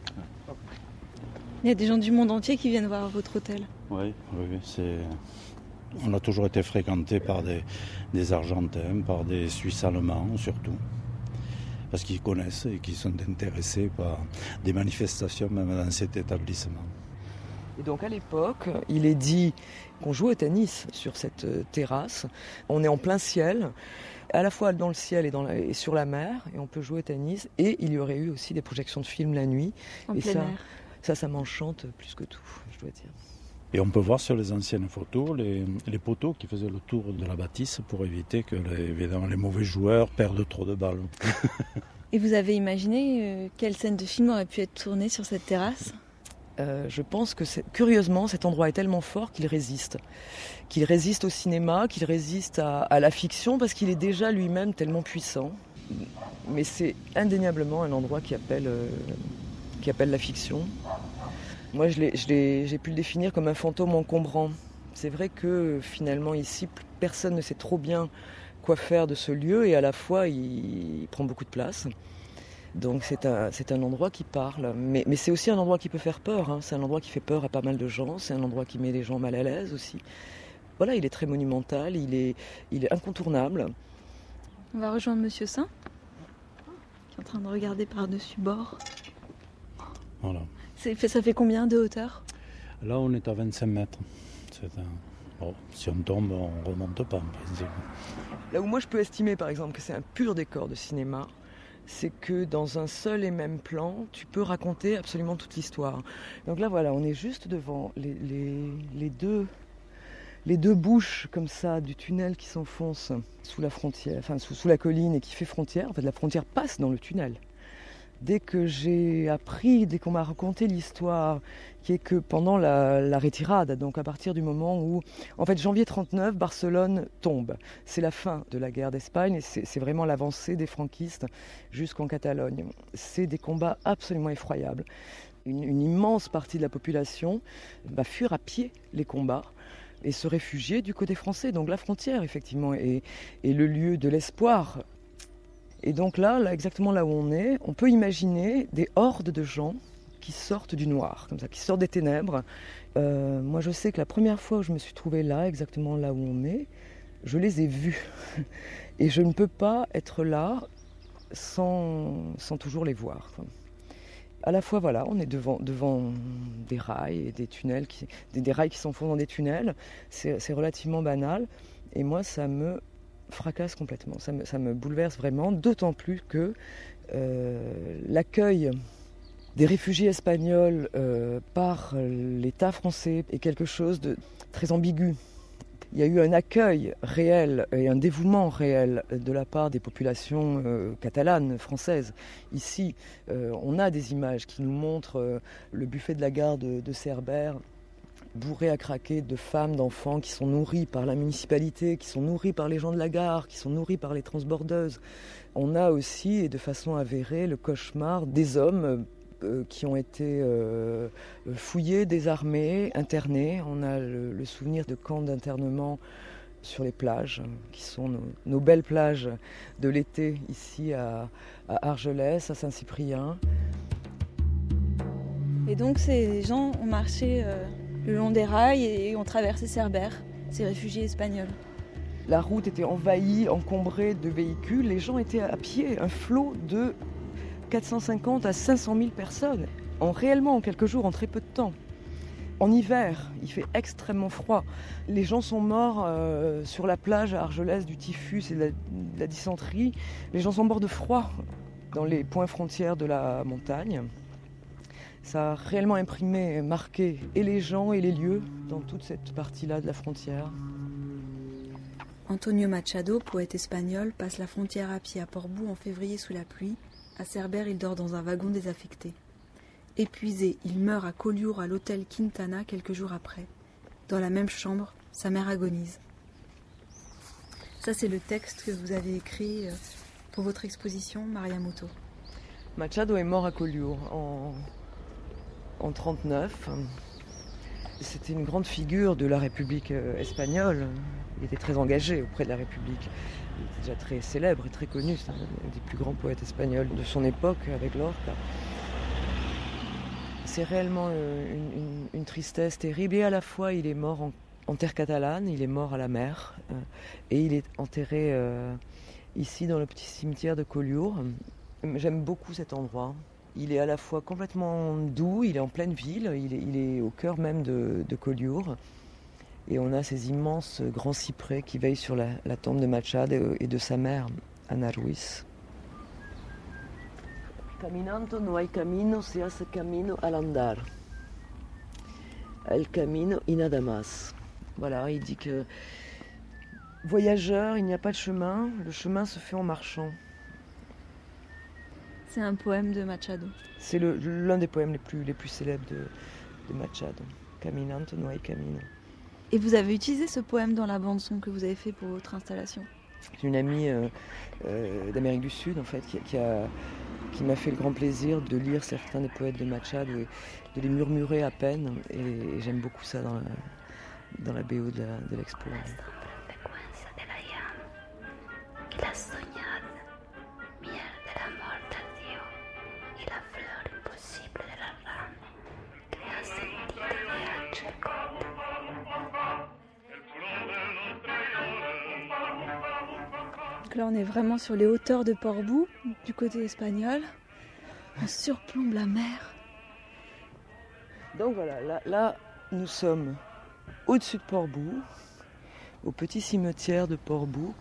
Il y a des gens du monde entier qui viennent voir votre hôtel. Oui, oui, oui, c'est. On a toujours été fréquenté par des, des Argentins, par des Suisses allemands surtout, parce qu'ils connaissent et qui sont intéressés par des manifestations même dans cet établissement. Et donc à l'époque, il est dit qu'on jouait au tennis sur cette euh, terrasse. On est en plein ciel, à la fois dans le ciel et, dans la- et sur la mer, et on peut jouer au tennis. Et il y aurait eu aussi des projections de films la nuit. En et plein ça, air. ça, ça m'enchante plus que tout, je dois dire. Et on peut voir sur les anciennes photos les, les poteaux qui faisaient le tour de la bâtisse pour éviter que les, évidemment, les mauvais joueurs perdent trop de balles. Et vous avez imaginé euh, quelle scène de film aurait pu être tournée sur cette terrasse? Euh, je pense que curieusement, cet endroit est tellement fort qu'il résiste. Qu'il résiste au cinéma, qu'il résiste à, la fiction, parce qu'il est déjà lui-même tellement puissant. Mais c'est indéniablement un endroit qui appelle, euh, qui appelle la fiction. Moi, j'ai pu le définir comme un fantôme encombrant. C'est vrai que finalement, ici, personne ne sait trop bien quoi faire de ce lieu, et à la fois, il, il prend beaucoup de place. Donc c'est un, c'est un endroit qui parle, mais, mais c'est aussi un endroit qui peut faire peur. hein. C'est un endroit qui fait peur à pas mal de gens, c'est un endroit qui met les gens mal à l'aise aussi. voilà, il est très monumental, il est, il est incontournable. On va rejoindre Monsieur Saint, qui est en train de regarder par-dessus bord. Voilà. C'est- Ça fait combien de hauteur? Là, on est à 25 mètres. C'est un- bon, si on tombe, on remonte pas, en principe. Là où moi je peux estimer par exemple que c'est un pur décor de cinéma, c'est que dans un seul et même plan, tu peux raconter absolument toute l'histoire. Donc là voilà, on est juste devant les, deux, les deux bouches comme ça du tunnel qui s'enfonce sous la frontière, enfin sous, sous la colline et qui fait frontière. En fait la frontière passe dans le tunnel. Dès que j'ai appris, dès qu'on m'a raconté l'histoire, qui est que pendant la, la retirade, donc à partir du moment où, en fait, janvier 39, Barcelone tombe. C'est la fin de la guerre d'Espagne et c'est vraiment l'avancée des franquistes jusqu'en Catalogne. C'est des combats absolument effroyables. Une, immense partie de la population va fuir à pied les combats et se réfugier du côté français. Donc la frontière, effectivement, est le lieu de l'espoir et donc là, exactement là où on est, on peut imaginer des hordes de gens qui sortent du noir, comme ça, qui sortent des ténèbres. Euh, moi, je sais que la première fois où je me suis trouvée là, exactement là où on est, je les ai vus. Et je ne peux pas être là sans, sans toujours les voir. À la fois, voilà, on est devant, devant des rails et des tunnels, qui, des, des rails qui s'enfoncent dans des tunnels. C'est relativement banal. Et moi, ça me fracasse complètement. Ça me, bouleverse vraiment, d'autant plus que euh, l'accueil des réfugiés espagnols euh, par l'État français est quelque chose de très ambigu. Il y a eu un accueil réel et un dévouement réel de la part des populations euh, catalanes, françaises. Ici, on a des images qui nous montrent le buffet de la gare de, de Cerbère bourré à craquer de femmes, d'enfants qui sont nourris par la municipalité, qui sont nourris par les gens de la gare, qui sont nourris par les transbordeuses. On a aussi, et de façon avérée, le cauchemar des hommes euh, qui ont été euh, fouillés, désarmés, internés. On a le, souvenir de camps d'internement sur les plages, qui sont nos, belles plages de l'été ici à, à Argelès, à Saint-Cyprien. Et donc ces gens ont marché euh, le long des rails et ont traversé Cerbère, ces réfugiés espagnols. La route était envahie, encombrée de véhicules. Les gens étaient à pied, un flot de 450 à 500 000 personnes, en réellement en quelques jours, en très peu de temps. En hiver, il fait extrêmement froid. Les gens sont morts euh, sur la plage à Argelès du typhus et de la dysenterie. Les gens sont morts de froid dans les points frontières de la montagne. Ça a réellement imprimé, marqué et les gens et les lieux dans toute cette partie-là de la frontière. Antonio Machado, poète espagnol, passe la frontière à pied à Portbou en février sous la pluie. À Cerbère, il dort dans un wagon désaffecté. Épuisé, il meurt à Collioure à l'hôtel Quintana quelques jours après. Dans la même chambre, sa mère agonise. Ça, c'est le texte que vous avez écrit euh, pour votre exposition, Maria Muto. Machado est mort à Collioure en, en 39. C'était une grande figure de la République euh, espagnole. Il était très engagé auprès de la République. Il était déjà très célèbre et très connu. C'est un des plus grands poètes espagnols de son époque avec Lorca. C'est réellement euh, une, tristesse terrible. Et à la fois, il est mort en, en terre catalane, il est mort à la mer. euh, et il est enterré ici dans le petit cimetière de Collioure. J'aime beaucoup cet endroit. Il est à la fois complètement doux, il est en pleine ville, il est, il est au cœur même de, de Collioure. Et on a ces immenses grands cyprès qui veillent sur la, la tombe de Machado et, et de sa mère, Ana Ruiz. Caminando no hay camino, se hace camino al andar. El camino y nada más. Voilà, il dit que voyageur, il n'y a pas de chemin, le chemin se fait en marchant. C'est un poème de Machado. C'est l'un des poèmes les plus, les plus célèbres de, de Machado. Caminando no hay camino. Et vous avez utilisé ce poème dans la bande son que vous avez fait pour votre installation? J'ai une amie euh, euh, d'Amérique du Sud, en fait, qui, qui a- qui m'a fait le grand plaisir de lire certains des poètes de Machado et de les murmurer à peine. Et, j'aime beaucoup ça dans la, dans la BO de l'expo. de là, on est vraiment sur les hauteurs de Portbou, du côté espagnol. On surplombe la mer. Donc voilà, là, là nous sommes au-dessus de Portbou, au petit cimetière de Portbou.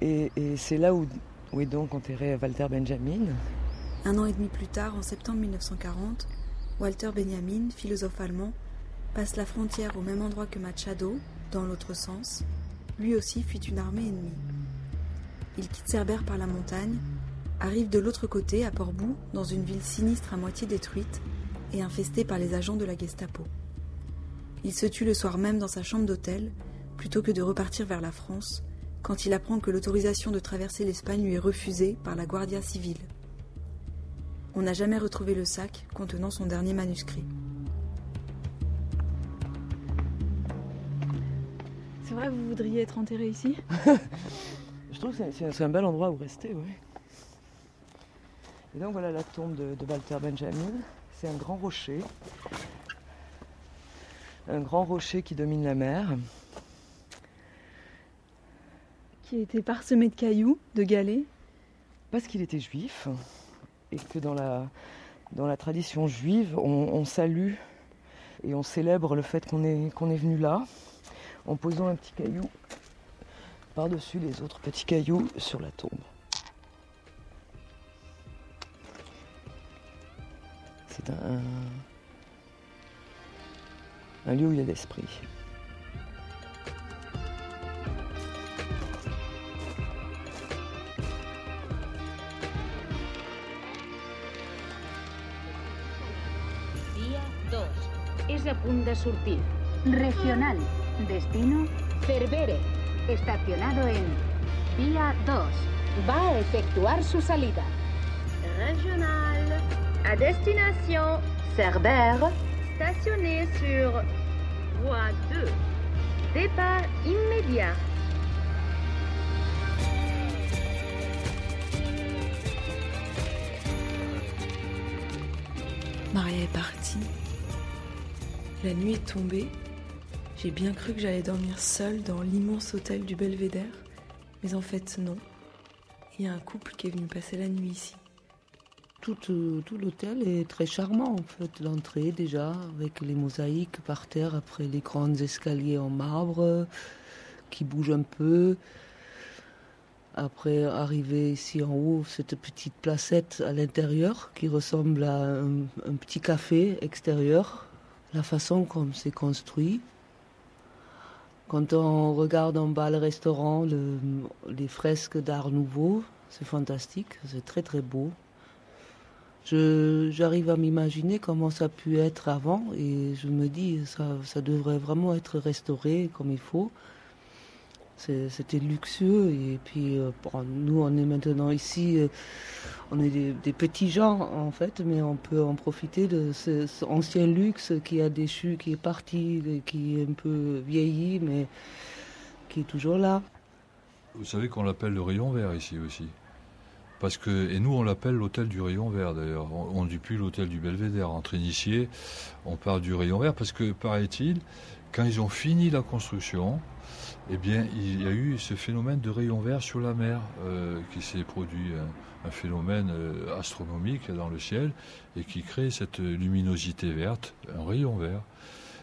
Et, et c'est là où, où est donc enterré Walter Benjamin. Un an et demi plus tard, en septembre 1940, Walter Benjamin, philosophe allemand, passe la frontière au même endroit que Machado, dans l'autre sens. Lui aussi fuit une armée ennemie. Il quitte Cerbère par la montagne, arrive de l'autre côté, à Portbou, dans une ville sinistre à moitié détruite et infestée par les agents de la Gestapo. Il se tue le soir même dans sa chambre d'hôtel, plutôt que de repartir vers la France, quand il apprend que l'autorisation de traverser l'Espagne lui est refusée par la Guardia Civile. On n'a jamais retrouvé le sac contenant son dernier manuscrit. C'est vrai, vous voudriez être enterré ici? Je trouve que c'est un bel endroit où rester, oui. Et donc voilà la tombe de, de Walter Benjamin. C'est un grand rocher. Un grand rocher qui domine la mer. Qui était parsemé de cailloux, de galets. Parce qu'il était juif et que dans la, dans la tradition juive, on, on salue et on célèbre le fait qu'on est, qu'on est venu là en posant un petit caillou par-dessus les autres petits cailloux sur la tombe. C'est un, un lieu où il y a l'esprit. Vía 2. És a punt de sortir. Regional. Destino Cerbere. Estacionado en Vía 2. Va a efectuar su salida. Régional. À destination Cerbère. Stationné sur voie 2. Départ immédiat. Maria est partie. La nuit est tombée. J'ai bien cru que j'allais dormir seule dans l'immense hôtel du Belvédère. Mais en fait, non. Il y a un couple qui est venu passer la nuit ici. Tout, euh, l'hôtel est très charmant en fait. L'entrée déjà, avec les mosaïques par terre, après les grands escaliers en marbre euh, qui bougent un peu. Après, arriver ici en haut, cette petite placette à l'intérieur qui ressemble à un petit café extérieur. La façon comme c'est construit. Quand on regarde en bas le restaurant, le- les fresques d'art nouveau, c'est fantastique, c'est très très beau. J'arrive à m'imaginer comment ça a pu être avant et je me dis ça devrait vraiment être restauré comme il faut. C'était luxueux et puis euh, nous on est maintenant ici, euh, on est des, petits gens en fait, mais on peut en profiter de ce, ancien luxe qui a déchu, qui est parti, qui est un peu vieilli, mais qui est toujours là. Vous savez qu'on l'appelle le rayon vert ici aussi. Parce que, et nous on l'appelle l'hôtel du rayon vert d'ailleurs. On ne dit plus l'hôtel du Belvédère. Entre initiés, on parle du rayon vert parce que, paraît-il, quand ils ont fini la construction, eh bien, il y a eu ce phénomène de rayon vert sur la mer euh, qui s'est produit, un, un phénomène euh, astronomique dans le ciel et qui crée cette luminosité verte, un rayon vert.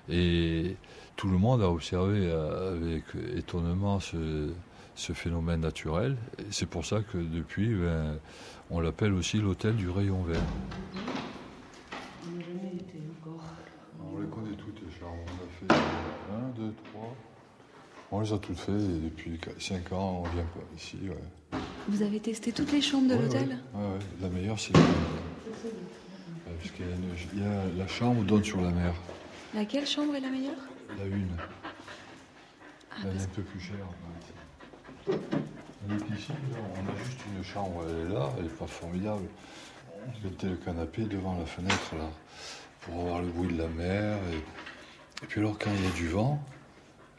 Et tout le monde a observé euh, avec étonnement ce, phénomène naturel. C'est pour ça que depuis, ben, on l'appelle aussi l'hôtel du rayon vert. On les connaît toutes les chambres. On a fait 1, 2, 3. On les a toutes faites et depuis 5 ans, on vient pas ici. ouais. Vous avez testé toutes les chambres de Ouais, l'hôtel? ouais. La meilleure, c'est. Parce qu'il y une- y a- la chambre donne sur la mer. Laquelle chambre est la meilleure? La une. Ah, Elle est un peu plus chère. ouais. Elle est ici, là, on a juste une chambre, elle est là, elle n'est pas formidable. On mettait le canapé devant la fenêtre, là, pour avoir le bruit de la mer. Et, et puis alors, quand il y a du vent,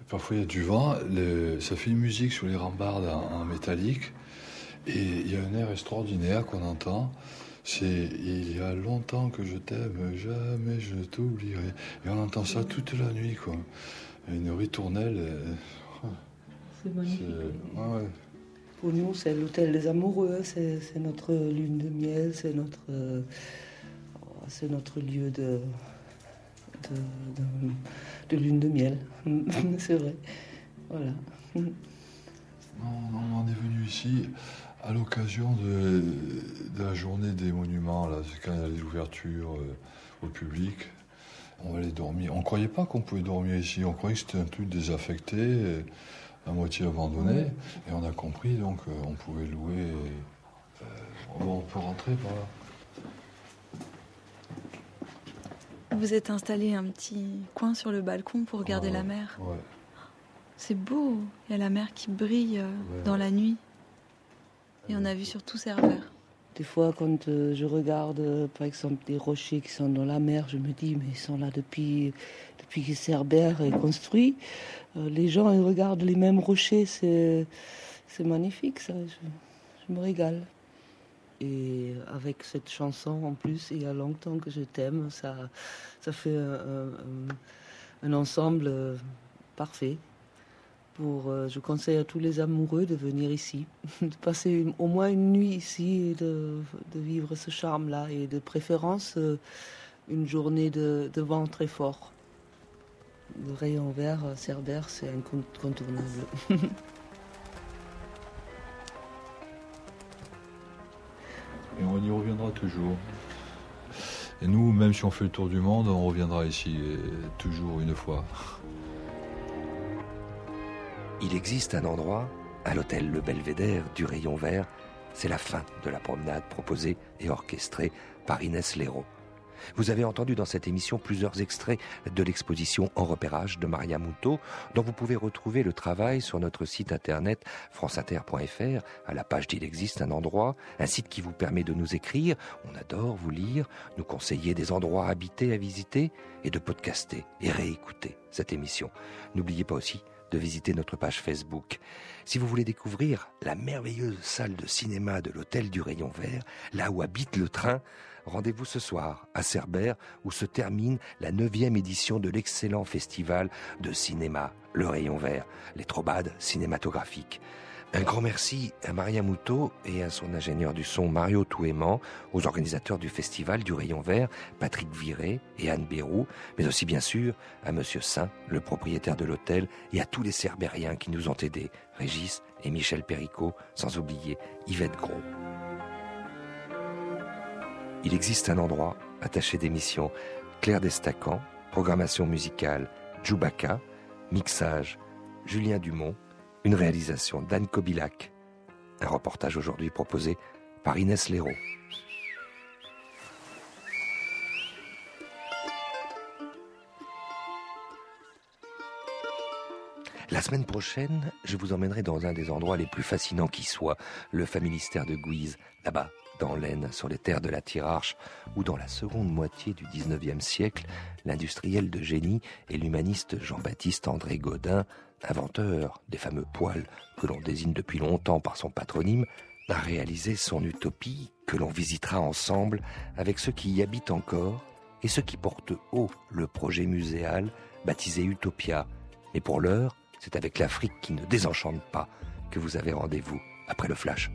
parfois il y a du vent, le- ça fait une musique sur les rambardes en, en métallique. Et il y a un air extraordinaire qu'on entend. C'est Il y a longtemps que je t'aime, jamais je ne t'oublierai. Et on entend ça toute la nuit, quoi. Une ritournelle. euh, C'est magnifique. c'est- ouais, ouais. Pour nous, c'est l'hôtel des amoureux, c'est notre lune de miel, c'est notre, euh, c'est notre lieu de, de, lune de miel. c'est vrai. Voilà. On, est venu ici à l'occasion de, la journée des monuments, là, quand il y a les ouvertures euh, au public. On aller dormir. On ne croyait pas qu'on pouvait dormir ici. On croyait que c'était un truc désaffecté, à moitié abandonné. Et on a compris, donc euh, on pouvait louer. Euh, on peut rentrer par là. Vous êtes installé un petit coin sur le balcon pour regarder la mer. Ouais. C'est beau. Il y a la mer qui brille euh, dans la nuit. Et on a vu surtout Cerbère. Des fois, quand euh, je regarde, euh, par exemple, des rochers qui sont dans la mer, je me dis, mais ils sont là depuis, depuis que Cerbère est construit. les gens, ils regardent les mêmes rochers. C'est, c'est magnifique, ça. Je, me régale. Et avec cette chanson, en plus, il y a longtemps que je t'aime, ça, ça fait un ensemble parfait. Euh, je conseille à tous les amoureux de venir ici, de passer au moins une nuit ici et de, vivre ce charme-là et de préférence euh, une journée de, vent très fort. Le rayon vert, euh, Cerbère, c'est incontournable. et on y reviendra toujours. Et nous, même si on fait le tour du monde, on reviendra ici toujours une fois. Il existe un endroit, à l'hôtel Le Belvédère du Rayon Vert, c'est la fin de la promenade proposée et orchestrée par Inès Léraud. Vous avez entendu dans cette émission plusieurs extraits de l'exposition En repérage de Maria Moutot, dont vous pouvez retrouver le travail sur notre site internet franceinter.fr, à la page d'Il existe un endroit, un site qui vous permet de nous écrire, on adore vous lire, nous conseiller des endroits habités à visiter et de podcaster et réécouter cette émission. N'oubliez pas aussi de visiter notre page Facebook. Si vous voulez découvrir la merveilleuse salle de cinéma de l'hôtel du Rayon Vert, là où habite le train, rendez-vous ce soir à Cerbère où se termine la neuvième édition de l'excellent festival de cinéma Le Rayon Vert, les trobades cinématographiques. Un grand merci à Maria Moutot et à son ingénieur du son Mario Touéman, aux organisateurs du festival du Rayon Vert, Patrick Viré et Anne Bérou, mais aussi bien sûr à Monsieur Saint, le propriétaire de l'hôtel, et à tous les Cerbériens qui nous ont aidés, Régis et Michel Perricot, sans oublier Yvette Gros. Il existe un endroit attaché d'émissions, Claire Destacan, programmation musicale, Djoubaka, mixage, Julien Dumont, une réalisation d'Anne Kobilac. Un reportage aujourd'hui proposé par Inès Léraud. La semaine prochaine, je vous emmènerai dans un des endroits les plus fascinants qui soit, le familistère de Guise, là-bas, dans l'Aisne, sur les terres de la Tirarche, où dans la seconde moitié du XIXe siècle, l'industriel de génie et l'humaniste Jean-Baptiste André Godin inventeur des fameux poils que l'on désigne depuis longtemps par son patronyme, a réalisé son utopie que l'on visitera ensemble avec ceux qui y habitent encore et ceux qui portent haut le projet muséal baptisé Utopia. Mais pour l'heure, c'est avec l'Afrique qui ne désenchante pas que vous avez rendez-vous après le flash.